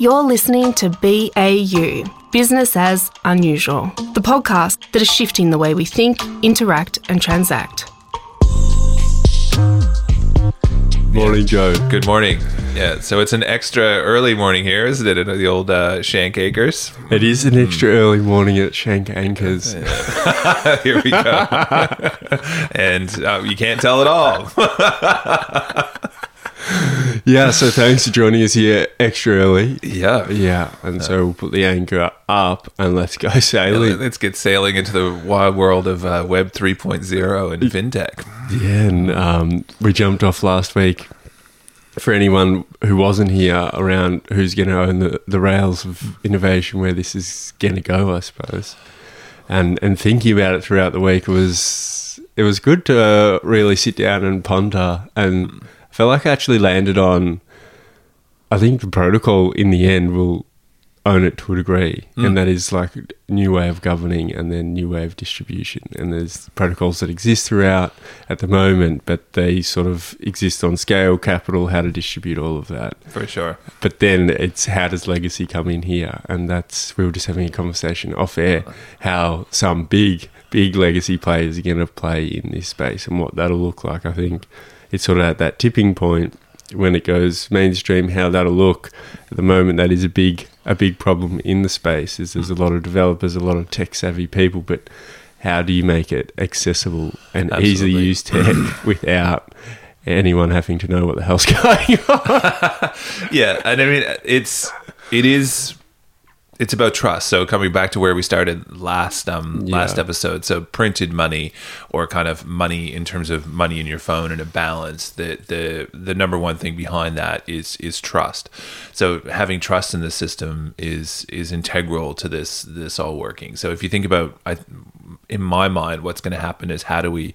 You're listening to BAU, Business as Unusual, the podcast that is shifting the way we think, interact, and transact. Morning, Joe. Good morning. Yeah, so it's an extra early morning here, isn't it? At the old uh, Shank Acres. It is an extra early morning at Shank Anchors. here we go. and uh, you can't tell at all. Yeah, so thanks for joining us here extra early. yeah. Yeah, and so we'll put the anchor up and let's go sailing. Let's get sailing into the wild world of uh, Web 3.0 and fintech. Yeah, and um, we jumped off last week. For anyone who wasn't here around who's going to own the, the rails of innovation where this is going to go, I suppose. And and thinking about it throughout the week was it was good to really sit down and ponder and I felt like I actually landed on I think the protocol in the end will own it to a degree, mm. and that is like a new way of governing and then new way of distribution. And there's protocols that exist throughout at the moment, but they sort of exist on scale, capital, how to distribute all of that. For sure. But then it's how does legacy come in here? And that's we were just having a conversation off air how some big big legacy players are going to play in this space and what that'll look like. I think it's sort of at that tipping point when it goes mainstream. How that'll look at the moment that is a big a big problem in the space. Is there's a lot of developers, a lot of tech savvy people, but how do you make it accessible and easily Absolutely. use tech without anyone having to know what the hell's going on? yeah, and I mean it's it is it's about trust. So coming back to where we started last um last episode, so printed money or kind of money in terms of money in your phone and a balance. The the the number one thing behind that is is trust. So having trust in the system is is integral to this this all working. So if you think about I in my mind what's going to happen is how do we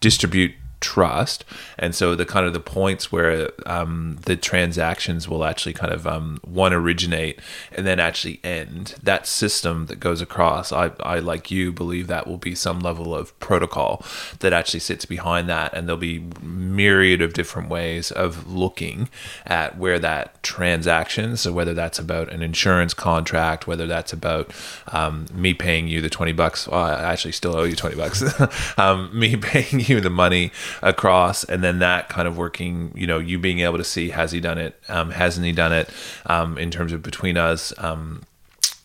distribute trust. And so the kind of the points where um, the transactions will actually kind of um, one originate and then actually end that system that goes across I, I like you believe that will be some level of protocol that actually sits behind that. And there'll be myriad of different ways of looking at where that transaction so whether that's about an insurance contract whether that's about um, me paying you the 20 bucks well, i actually still owe you 20 bucks um, me paying you the money across and then that kind of working you know you being able to see has he done it? Um, hasn't he done it? Um, in terms of between us um,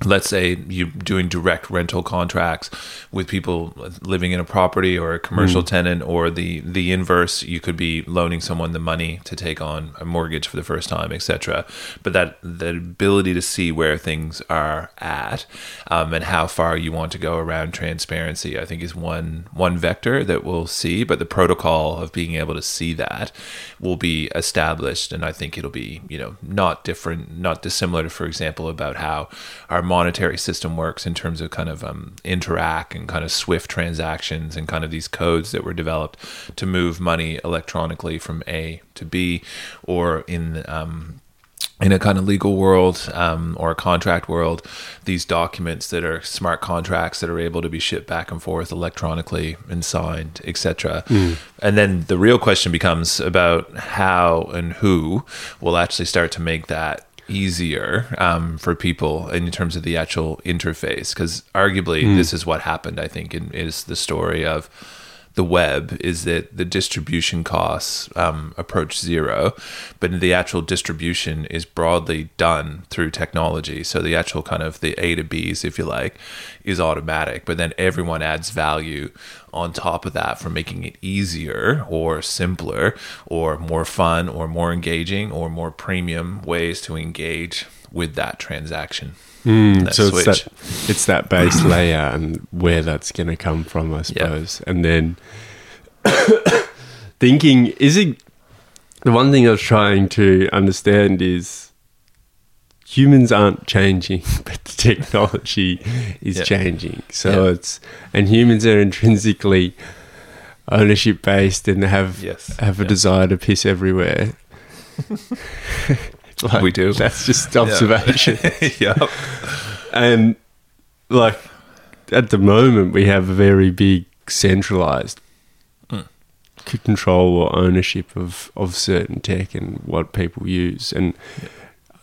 let's say you're doing direct rental contracts with people living in a property or a commercial tenant or the the inverse you could be loaning someone the money to take on a mortgage for the first time etc but that the ability to see where things are at um, and how far you want to go around transparency i think is one one vector that we'll see but the protocol of being able to see that will be established and i think it'll be you know not different not dissimilar to for example about how our monetary system works in terms of kind of um, interact and kind of swift transactions and kind of these codes that were developed to move money electronically from a to b or in um, in a kind of legal world um, or a contract world, these documents that are smart contracts that are able to be shipped back and forth electronically and signed, etc. And then the real question becomes about how and who will actually start to make that easier um, for people in terms of the actual interface. Because arguably, this is what happened. I think in, is the story of the web is that the distribution costs um, approach zero, but the actual distribution is broadly done through technology. So the actual kind of the A to B's, if you like, is automatic. But then everyone adds value on top of that for making it easier or simpler or more fun or more engaging or more premium ways to engage with that transaction. Mm, that so it's that it's that base layer and where that's going to come from, I suppose. And then thinking, is it the one thing I was trying to understand is humans aren't changing, but the technology is Yeah. changing. So Yeah. it's and humans are intrinsically ownership based and have Yes. have a desire to piss everywhere. Like, We do. That's just observation. yep. and like at the moment we have a very big centralized c- control or ownership of of certain tech and what people use and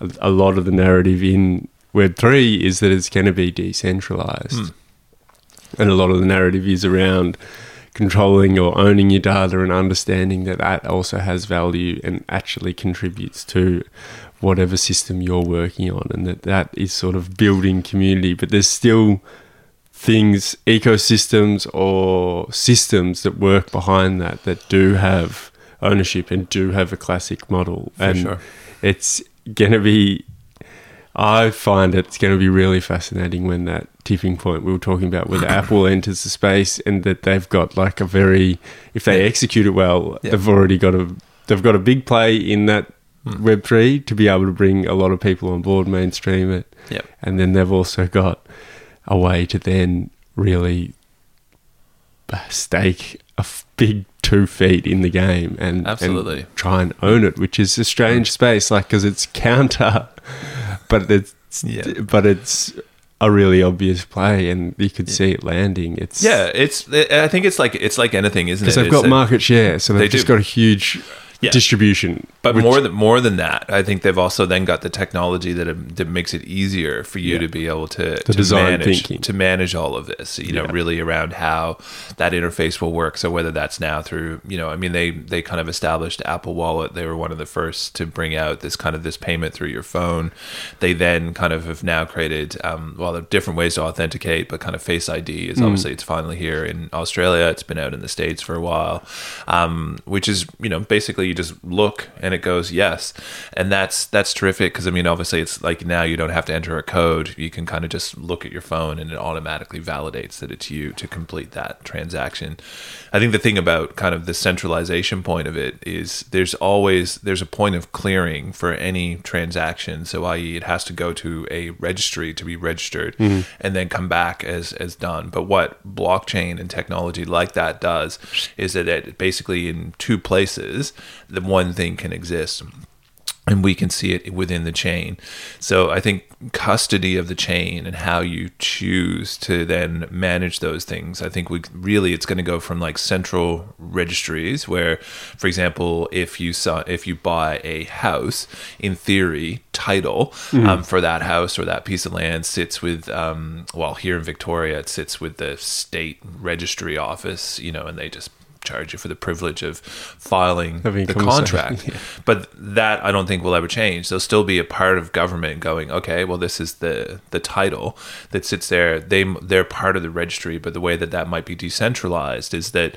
a, a lot of the narrative in Web three is that it's going to be decentralized, hmm. and a lot of the narrative is around controlling or owning your data and understanding that that also has value and actually contributes to whatever system you're working on and that that is sort of building community but there's still things ecosystems or systems that work behind that that do have ownership and do have a classic model and sure. it's going to be I find it's going to be really fascinating when that tipping point we were talking about, whether Apple enters the space and that they've got like a very, if they execute it well, Yeah. they've already got a, they've got a big play in that hmm. Web three to be able to bring a lot of people on board, mainstream it, Yep. and then they've also got a way to then really stake a f- big two feet in the game and and Absolutely. try and own it, which is a strange hmm. space, like because it's counter, but it's Yeah. but it's a really obvious play, and you could see it landing. It's Yeah, it's. I think it's like it's like anything, isn't it? because they've got market share, so they've They just do. got a huge Yeah. distribution. But which- more than more than that, I think they've also then got the technology that that makes it easier for you Yeah. to be able to, The to design manage thinking. to manage all of this. You know, Yeah. really around how that interface will work. So whether that's now through, you know, I mean, they they kind of established Apple Wallet. They were one of the first to bring out this kind of this payment through your phone. They then kind of have now created, um, well, there are different ways to authenticate, but kind of Face ID is obviously it's finally here in Australia. It's been out in the states for a while, um, which is you know basically you just look and it goes yes, and that's that's terrific because I mean obviously it's like now you don't have to enter a code. You can kind of just look at your phone and it automatically validates that it's you to complete that transaction. I think the thing about kind of the centralization point of it is there's always there's a point of clearing for any transaction. So i.e. it has to go to a registry to be registered mm-hmm. and then come back as as done. But what blockchain and technology like that does is that it basically in two places the one thing can exist and we can see it within the chain. So I think custody of the chain and how you choose to then manage those things. I think we really it's going to go from like central registries where, for example, if you saw if you buy a house, in theory, title um, for that house or that piece of land sits with um, well here in Victoria it sits with the state registry office, you know, and they just charge you for the privilege of filing Having the contract. yeah. But that I don't think will ever change. There'll still be a part of government going, okay, well, this is the the title that sits there. They they're part of the registry, but the way that that might be decentralized is that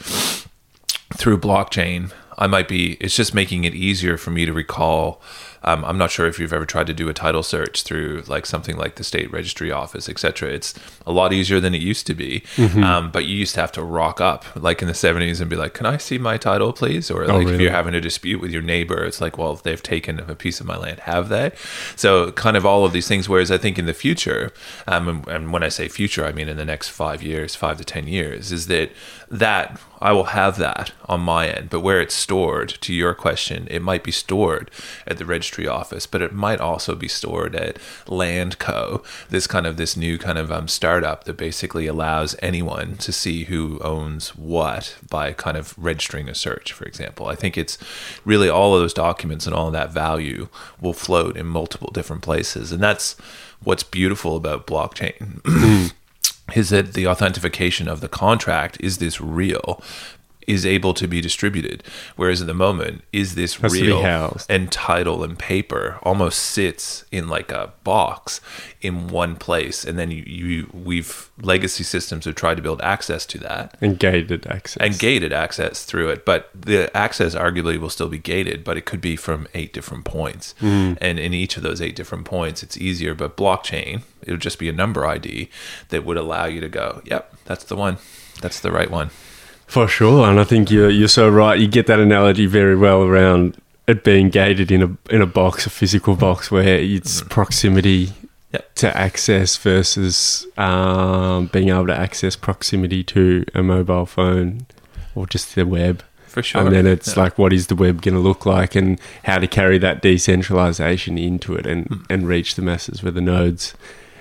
through blockchain, I might be. It's just making it easier for me to recall. Um, I'm not sure if you've ever tried to do a title search through like something like the state registry office, etc. It's a lot easier than it used to be. Mm-hmm. Um, but you used to have to rock up like in the 70s and be like, "Can I see my title, please?" Or like if Oh, really? you're having a dispute with your neighbor, it's like, "Well, if they've taken a piece of my land, have they?" So kind of all of these things. Whereas I think in the future, um, and, and when I say future, I mean in the next five years, five to ten years, is that that I will have that on my end, but where it's stored, to your question, it might be stored at the registry office, but it might also be stored at Landco, this kind of this new kind of um, startup that basically allows anyone to see who owns what by kind of registering a search, for example. I think it's really all of those documents and all of that value will float in multiple different places, and that's what's beautiful about blockchain is that the authentication of the contract is this real is able to be distributed. Whereas at the moment is this Has real and title and paper almost sits in like a box in one place. And then you, you we've legacy systems have tried to build access to that. And gated access. and gated access through it. But the access arguably will still be gated but it could be from eight different points. Mm. And in each of those eight different points it's easier. But blockchain it would just be a number id that would allow you to go yep that's the one. That's the right one For sure, and I think you're you're so right. You get that analogy very well around it being gated in a in a box, a physical box, where it's proximity Yep. to access versus um, being able to access proximity to a mobile phone or just the web. for sure And then it's Yeah. like, what is the web going to look like, and how to carry that decentralization into it and, Hmm. and reach the masses where the nodes,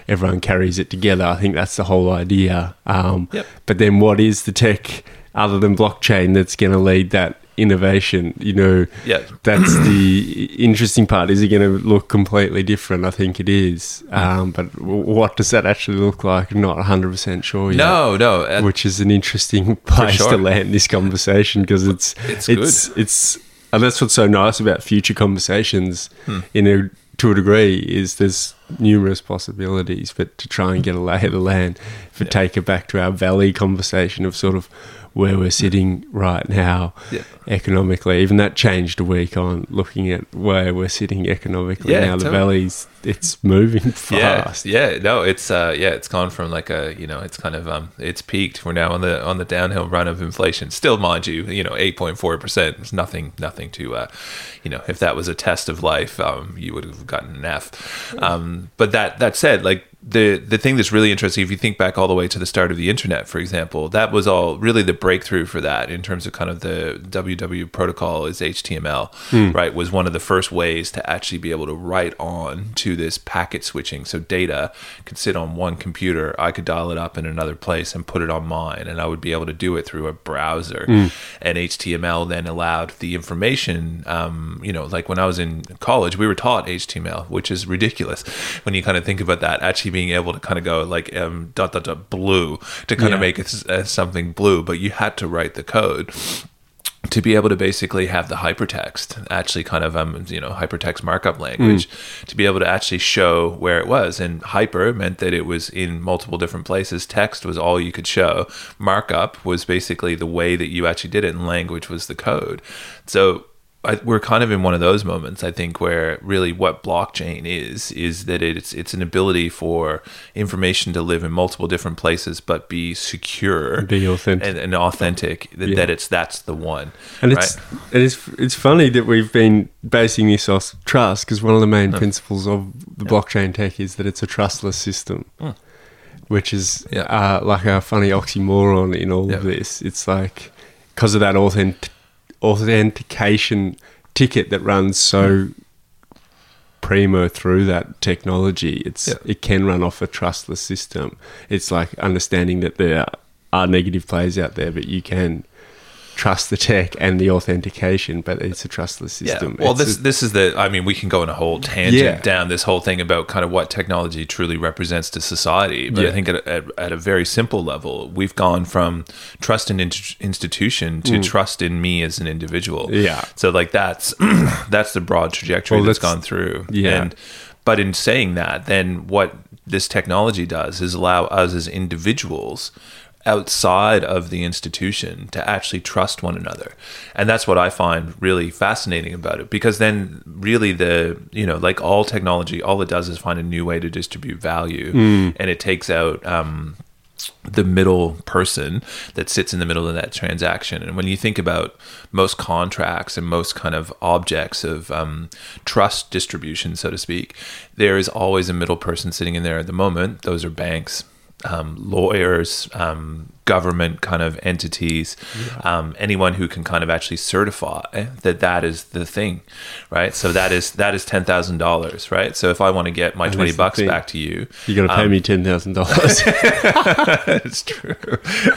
everyone carries it together. I think that's the whole idea. Um, Yep. But then, what is the tech other than blockchain that's going to lead that innovation. You know, Yeah. that's the interesting part. Is it going to look completely different? I think it is. Um, but w- what does that actually look like? I'm not 100% sure yet. No, no. uh, Which is an interesting place sure. to land this conversation because it's It's it's it's and that's what's so nice about future conversations Hmm. in a to a degree is there's numerous possibilities but to try and get a lay of the land if we take it back to our valley conversation of sort of where we're sitting right now Yeah. economically even that changed a week on looking at where we're sitting economically Yeah, now the valley's it's moving fast Yeah, yeah, no, it's uh, yeah, it's gone from like a you know, it's kind of um, it's peaked. We're now on the on the downhill run of inflation. Still, mind you, you know, eight point four percent is nothing, nothing to, uh, you know, if that was a test of life, um, you would have gotten an F. Um, Um, but that that said, like the the thing that's really interesting, if you think back all the way to the start of the internet, for example, that was all really the breakthrough for that in terms of kind of the WW protocol is HTML, right? Was one of the first ways to actually be able to write on to this packet switching. So data could sit on one computer. I could dial it up in another place and put it on mine, and I would be able to do it through a browser. And HTML then allowed the information. Um, you know, like when I was in college, we were taught HTML, which is ridiculous when you kind of think about that. Actually being able to kind of go like um, dot dot dot blue to kind Yeah. of make it uh, something blue, but you had to write the code to be able to basically have the hypertext actually kind of um you know hypertext markup language to be able to actually show where it was. And hyper meant that it was in multiple different places. Text was all you could show. Markup was basically the way that you actually did it and language was the code. So I, we're kind of in one of those moments, I think, where really what blockchain is is that it's it's an ability for information to live in multiple different places, but be secure, Be authentic. and, and authentic. That, Yeah. that it's that's the one, And right? it's it is it's funny that we've been basing this off trust because one of the main principles of the blockchain tech is that it's a trustless system, which is Yeah. uh, like a funny oxymoron in all Yeah. of this. It's like because of that authentic authentication ticket that runs so hmm. primo through that technology. It's Yeah. it can run off a trustless system. It's like understanding that there are negative players out there, but you can trust the tech and the authentication, but it's a trustless system. Yeah. Well, It's this a- this is the. I mean, we can go on a whole tangent Yeah. down this whole thing about kind of what technology truly represents to society. But I think at, at, at a very simple level, we've gone from trust in int- institution to trust in me as an individual. Mm. Yeah. So like that's that's the broad trajectory Well, that's that's- gone through. yeah. And but in saying that, then what this technology does is allow us as individuals outside of the institution to actually trust one another. And that's what I find really fascinating about it because then really the, you know, like all technology, all it does is find a new way to distribute value and it takes out um the middle person that sits in the middle of that transaction. And when you think about most contracts and most kind of objects of um, trust distribution, so to speak, there is always a middle person sitting in there at the moment. Those are banks, um, lawyers, um, government kind of entities, um, anyone who can kind of actually certify that that is the thing, right? So that is that is ten thousand dollars, right? So if I want to get my twenty that's bucks back to you, you got to pay um, me ten thousand dollars. it's true.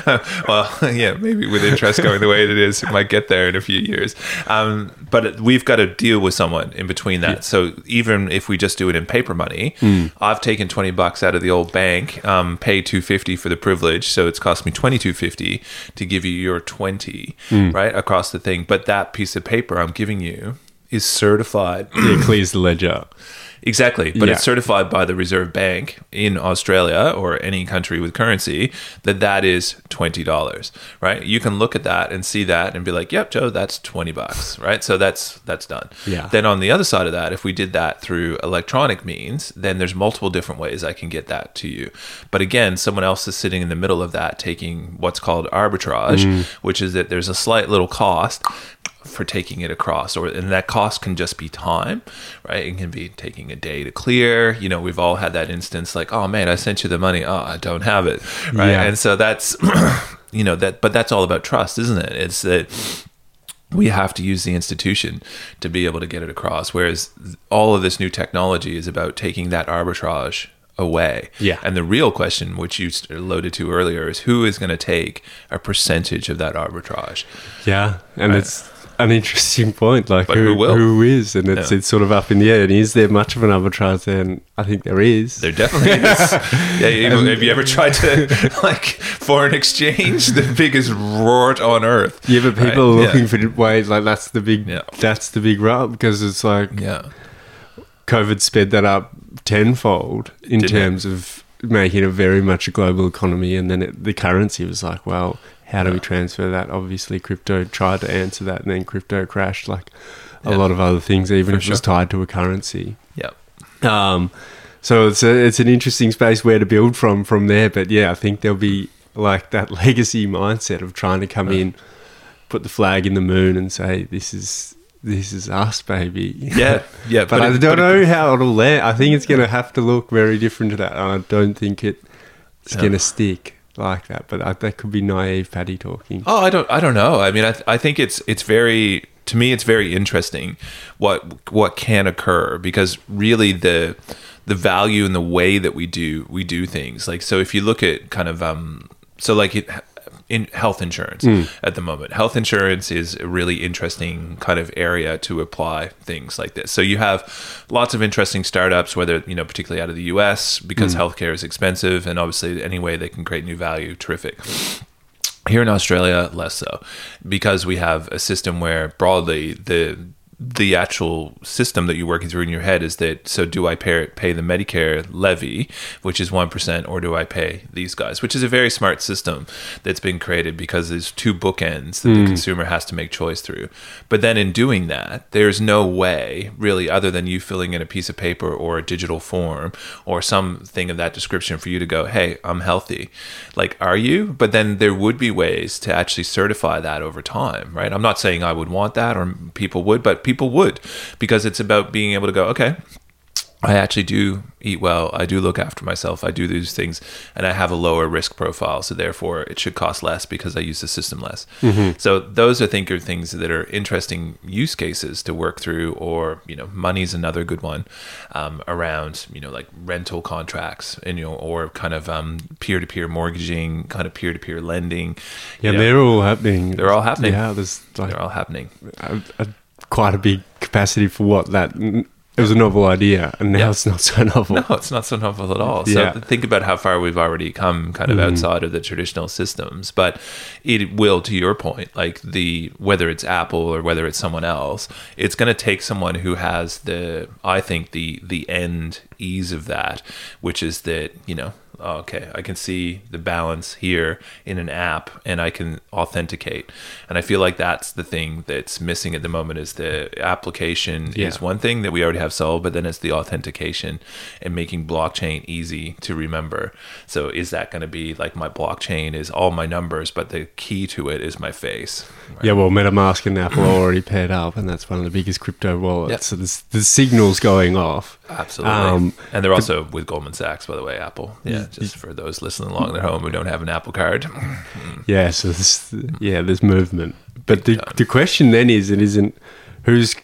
well, yeah, maybe with interest going the way it is, it might get there in a few years. Um, but we've got to deal with someone in between that. So even if we just do it in paper money, I've taken twenty bucks out of the old bank, um, paid two fifty for the privilege, so it's cost me twenty two fifty to give you your twenty hmm. right across the thing. But that piece of paper I'm giving you is certified the ledger. Exactly, but Yeah. it's certified by the Reserve Bank in Australia or any country with currency that that is twenty dollars, right? You can look at that and see that and be like, "Yep, Joe, that's twenty bucks," right? So that's that's done. Yeah. Then on the other side of that, if we did that through electronic means, then there's multiple different ways I can get that to you. But again, someone else is sitting in the middle of that, taking what's called arbitrage, Mm. which is that there's a slight little cost for taking it across or and that cost can just be time right? It can be taking a day to clear. You know we've all had that instance like oh man i sent you the money. Oh i don't have it right? Yeah. and so that's you know that but that's all about trust isn't it? It's that we have to use the institution to be able to get it across. Whereas all of this new technology is about taking that arbitrage away. Yeah. and the real question which you alluded to earlier is who is going to take a percentage of that arbitrage? Yeah, and Right. it's an interesting point. Like But who, who is, and it's Yeah. it's sort of up in the air. And is there much of an arbitrage? And I think there is. There definitely is. Yeah, you, have you ever tried to like foreign exchange the biggest rort on earth? yeah, but Right, people are yeah. looking for ways. Like that's the big. Yeah. That's the big rub because it's like Yeah, COVID sped that up tenfold in Didn't it? terms of making it very much a global economy. And then it, the currency was like, well, how do we transfer that? Obviously, crypto tried to answer that, and then crypto crashed like a Yeah. lot of other things, even For if it was tied to a currency. yeah, Um, so it's a, it's an interesting space where to build from from there. But yeah, I think there'll be like that legacy mindset of trying to come in, put the flag in the moon, and say this is this is us, baby. yeah, yeah. but, I it- don't it- know how it'll land. I think it's going to have to look very different to that. And I don't think it, it's Yeah. going to stick like that. But I, that could be naive Paddy talking. Oh, I don't. I don't know. I mean, I, th- I think it's it's very to me. It's very interesting what what can occur because really the the value and the way that we do we do things. Like so, if you look at kind of um, so like it, in health insurance hmm. at the moment, health insurance is a really interesting kind of area to apply things like this. So you have lots of interesting startups, whether you know particularly out of the U.S. because hmm. healthcare is expensive, and obviously any way they can create new value, terrific. Here in Australia, less so, because we have a system where broadly the the actual system that you're working through in your head is that so do I pay, pay the Medicare levy, which is 1%, or do I pay these guys, which is a very smart system that's been created because there's two bookends that the hmm. consumer has to make choice through. But then in doing that, there's no way really other than you filling in a piece of paper or a digital form or something of that description for you to go, hey, I'm healthy. Like, are you? But then there would be ways to actually certify that over time, right? I'm not saying I would want that or people would, but people would because it's about being able to go, okay, I actually do eat well. I do look after myself. I do these things, and I have a lower risk profile. So therefore, it should cost less because I use the system less. So those I think are things that are interesting use cases to work through. Or you know, money's another good one um, around you know like rental contracts and you know or kind of um, peer-to-peer mortgaging, kind of peer-to-peer lending. Yeah, know, they're all happening. They're all happening. Yeah, there's like they're all happening. a, a, quite a big capacity for what that. It was a novel idea, and now Yeah. it's not so novel. No, it's not so novel at all. Yeah. So think about how far we've already come kind of mm-hmm. outside of the traditional systems. But it will, to your point, like the whether it's Apple or whether it's someone else, it's going to take someone who has the, I think the the end ease of that, which is that you know. Oh, Okay, I can see the balance here in an app, and I can authenticate. And I feel like that's the thing that's missing at the moment is the application Yeah. is one thing that we already have solved, but then it's the authentication and making blockchain easy to remember. So is that going to be like my blockchain is all my numbers, but the key to it is my face? right? Yeah, well, MetaMask and Apple are already paired up, and that's one of the biggest crypto wallets. Yeah. So the signals going off. Absolutely. Um, and they're also with Goldman Sachs, by the way, Apple. Yeah, just for those listening along at home who don't have an Apple card. Yeah, so there's, yeah, there's movement. But the, the question then is, it isn't who's,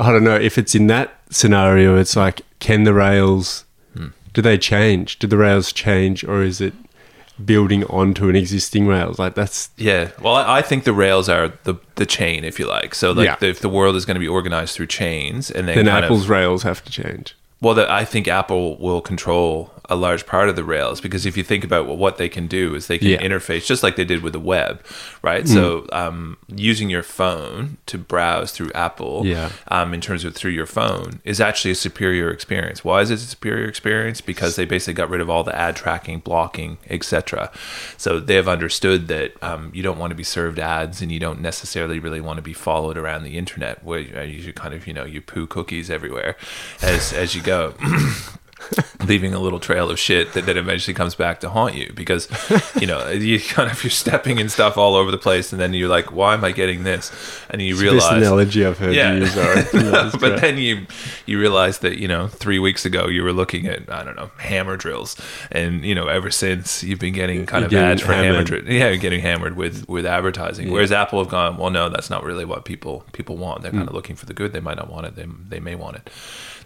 I don't know, if it's in that scenario, it's like, can the rails, Hmm. do they change? Do the rails change, or is it building onto an existing rails? Like, that's, Yeah, well, I I think the rails are the the chain, if you like. So, like, Yeah. the, if the world is going to be organized through chains, and then, then kind of- Apple's rails have to change. Well, the, I think Apple will control a large part of the rails because if you think about well, what they can do is they can Yeah. Mm. interface just like they did with the web, right? So um, using your phone to browse through Apple, Yeah. um, in terms of through your phone, is actually a superior experience. Why is it a superior experience? Because they basically got rid of all the ad tracking, blocking, etc. So they have understood that um, you don't want to be served ads and you don't necessarily really want to be followed around the internet where you, you kind of you know you poo cookies everywhere as as you go. leaving a little trail of shit that then eventually comes back to haunt you because you know you kind of you're stepping in stuff all over the place and then you're like why am i getting this and you Best realize analogy I've heard Yeah. you use. That's but then you you realize that you know three weeks ago you were looking at I don't know hammer drills, and you know ever since you've been getting kind You're of getting ads for hammer drills. Yeah, you're getting hammered with with advertising. Whereas Apple have gone, well, no, that's not really what people people want. They're kind Mm. of looking for the good. They might not want it. They they may want it.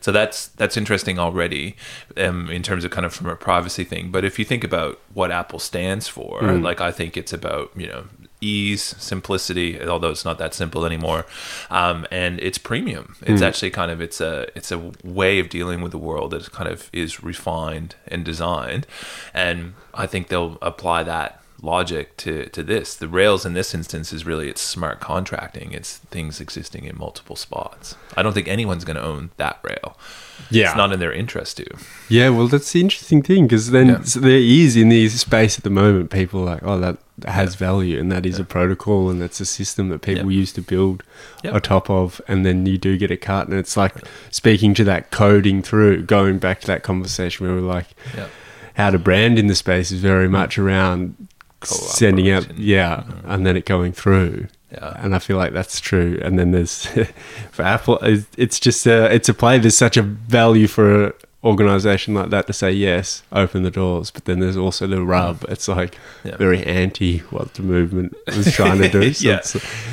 So that's that's interesting already, um, in terms of kind of from a privacy thing. But if you think about what Apple stands for, Mm. like I think it's about you know ease, simplicity, although it's not that simple anymore. Um, and it's premium. It's actually kind of it's a it's a way of dealing with the world that kind of is refined and designed. And I think they'll apply that logic to to this. The Rails in this instance is really it's smart contracting. It's things existing in multiple spots. I don't think anyone's going to own that rail. Yeah. It's not in their interest to. Yeah, well, that's the interesting thing because then Yeah. so there is in the space at the moment people are like, oh, that has value and that is a protocol and that's a system that people Yeah. use to build Yeah. on top of, and then you do get a cut, and it's like speaking to that coding through, going back to that conversation where we're like, Yeah. how to brand in the space is very mm. much around sending out, yeah, mm. and then it going through. Yeah. And I feel like that's true. And then there's for Apple, it's- just a, it's a play. There's such a value for organization like that to say yes, open the doors. But then there's also the rub. It's like Mm. Yeah. very anti what the movement was trying to do. So yeah,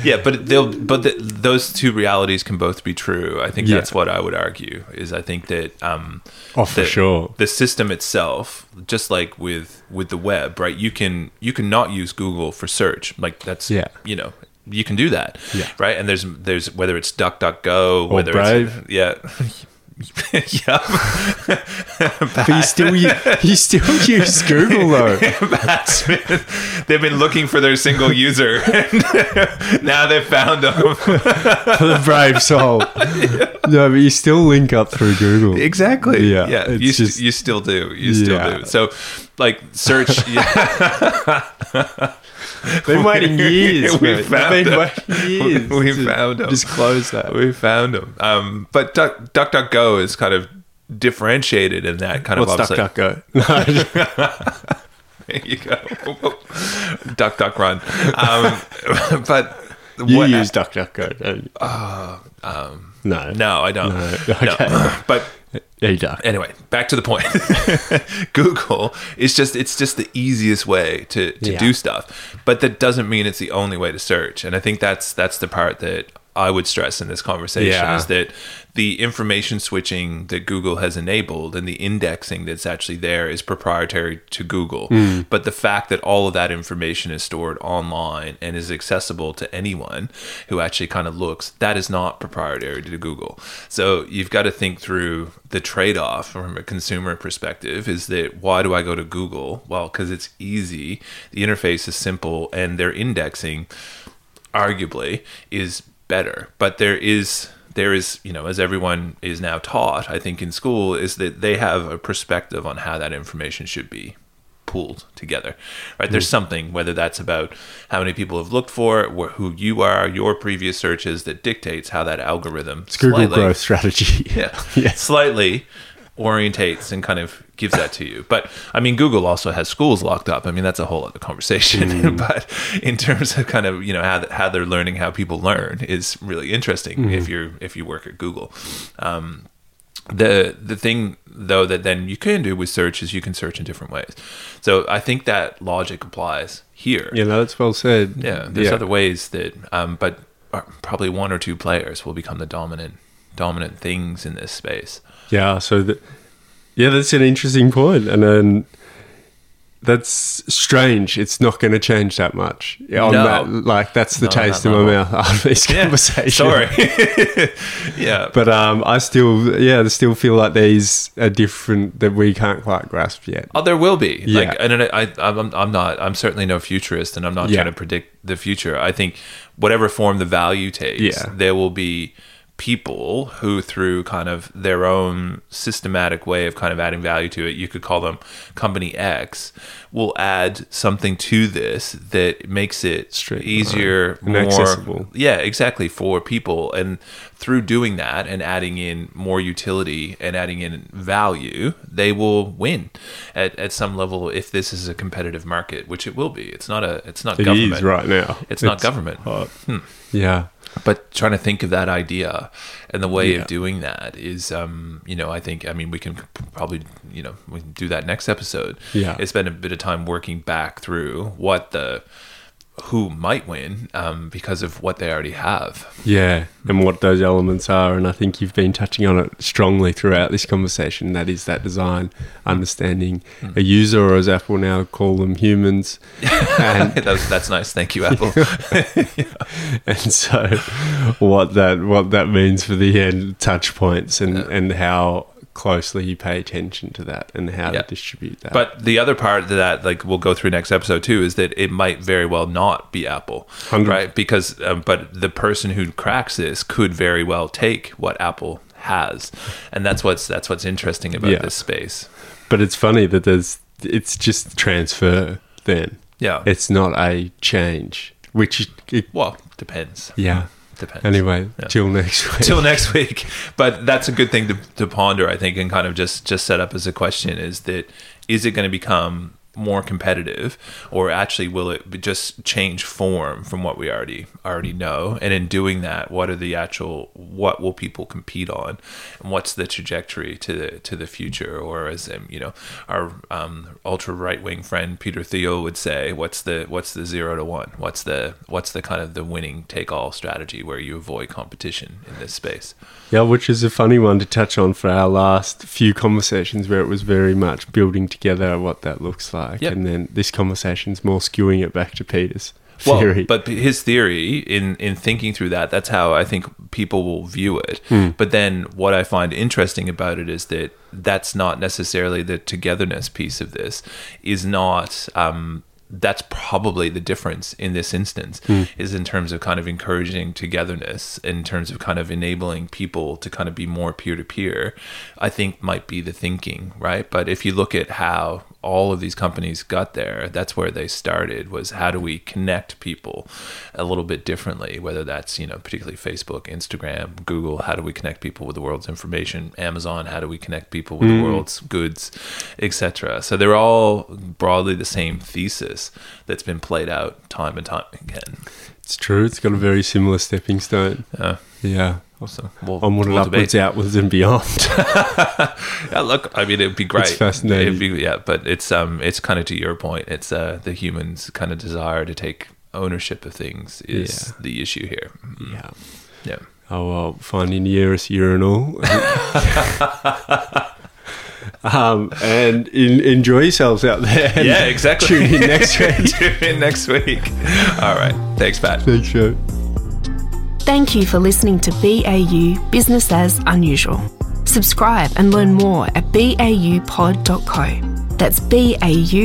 yeah, but they'll but the, those two realities can both be true. I think Yeah. that's what I would argue. Is I think that um, Oh, for the, sure. the system itself, just like with with the web, right? You can you can not use Google for search. Like that's Yeah. you know. You can do that, Yeah. right? And there's there's whether it's DuckDuckGo, whether Brave. it's yeah, yeah. but you still you, you still use Google though. Been, they've been looking for their single user, and now they've found them. for the brave soul. No, but you still link up through Google. Exactly. Yeah, Yeah. You, st- just- you still do. You still Yeah. do. So, like, search. yeah, Been waiting years. We mate. found Been them. waiting years. We to found them. Disclose that. we found them. Um, but Duck, Duck Go is kind of differentiated in that kind What's of duck duck go? There you go. duck, duck, run. Um, but You what- use duck duck go, don't you? no, No, I don't. No, No. But Yeah, you duck. anyway, back to the point. Google is just it's just the easiest way to, to Yeah. do stuff. But that doesn't mean it's the only way to search. And I think that's that's the part that I would stress in this conversation Yeah. is that the information switching that Google has enabled and the indexing that's actually there is proprietary to Google. Hmm. But the fact that all of that information is stored online and is accessible to anyone who actually kind of looks, that is not proprietary to Google. So you've got to think through the trade off from a consumer perspective is that why do I go to Google? Well, because it's easy, the interface is simple, and their indexing arguably is better but there is there is you know as everyone is now taught i think in school is that they have a perspective on how that information should be pooled together right there's mm. something whether that's about how many people have looked for it wh- who you are your previous searches that dictates how that algorithm It's Google slightly- growth strategy. yeah, yeah. slightly orientates and kind of gives that to you. But I mean, Google also has schools locked up. I mean, that's a whole other conversation. Mm. but in terms of kind of you know how how they're learning how people learn is really interesting Mm. if you're if you work at Google. Um, the the thing though that then you can do with search is you can search in different ways. So I think that logic applies here. Yeah, no, that's well said. Yeah, there's yeah. other ways that, um, but uh, probably one or two players will become the dominant dominant things in this space. Yeah, so the, yeah, that's an interesting point, and then that's strange. It's not going to change that much. Yeah, on No. that, like that's the on taste that in my mouth after this conversation. Sorry. yeah. But um, I still, yeah, I still feel like these are different that we can't quite grasp yet. Oh, there will be. Yeah. Like, and I, I, I'm, I'm not. I'm certainly no futurist, and I'm not Yeah. trying to predict the future. I think whatever form the value takes, Yeah. there will be people who, through kind of their own systematic way of kind of adding value to it, you could call them company X, will add something to this that makes it Straight- easier, and more accessible. yeah, exactly for people. And through doing that and adding in more utility and adding in value, they will win at, at some level if this is a competitive market, which it will be. It's not a it's not It government. is right now. It's not government. hot. Hmm. Yeah, But trying to think of that idea and the way Yeah. of doing that is um, you know, I think I mean we can probably, you know, we can do that next episode. Yeah. It's been a bit of time working back through what the who might win um, because of what they already have. Yeah, and what those elements are. And I think you've been touching on it strongly throughout this conversation. That is that design, understanding a user, or as Apple now call them, humans. And, that's, that's nice. Thank you, Apple. and so, what that what that means for the end touch points and and how closely you pay attention to that and how Yeah. to distribute that. But the other part of that, like we'll go through next episode too, is that it might very well not be Apple, Hundred- right? Because, um, but the person who cracks this could very well take what Apple has, and that's what's that's what's interesting about Yeah. this space. but it's funny that there's it's just transfer. Then Yeah. it's not a change, which it, well, depends. yeah. Depends. Anyway, Yeah. till next week. till next week. But that's a good thing to, to ponder, I think, and kind of just just set up as a question: is that is it going to become more competitive, or actually will it just change form from what we already already know? And in doing that, what are the actual what will people compete on, and what's the trajectory to the to the future? Or as um, you know, our um, ultra right wing friend Peter Thiel would say, what's the what's the zero to one? What's the what's the kind of the winning take all strategy where you avoid competition in this space? Yeah, which is a funny one to touch on for our last few conversations where it was very much building together what that looks like. Yep. And then this conversation's more skewing it back to Peter's Well, theory. but his theory in in thinking through that, that's how I think people will view it. But then what I find interesting about it is that that's not necessarily the togetherness piece of this. Is not. Um, that's probably the difference in this instance is in terms of kind of encouraging togetherness in terms of kind of enabling people to kind of be more peer to peer i think might be the thinking right but if you look at how all of these companies got there that's where they started was how do we connect people a little bit differently whether that's you know particularly facebook instagram google how do we connect people with the world's information amazon how do we connect people with the world's goods etc so they're all broadly the same thesis that's been played out time and time again it's true. It's got a very similar stepping stone. uh, Yeah. So we'll, Onward we'll and upwards, debate. outwards and beyond. yeah look i mean it'd be great It's fascinating. It'd be, yeah but it's um it's kind of to your point it's uh the humans kind of desire to take ownership of things is Yeah. the issue here yeah. yeah Oh, well, find in nearest urinal. um, and in, enjoy yourselves out there. Yeah exactly Tune in next week. tune in next week all right thanks pat Thanks, Joe. Thank you for listening to BAU Business as Unusual. Subscribe and learn more at baupod.co. That's baupod.co.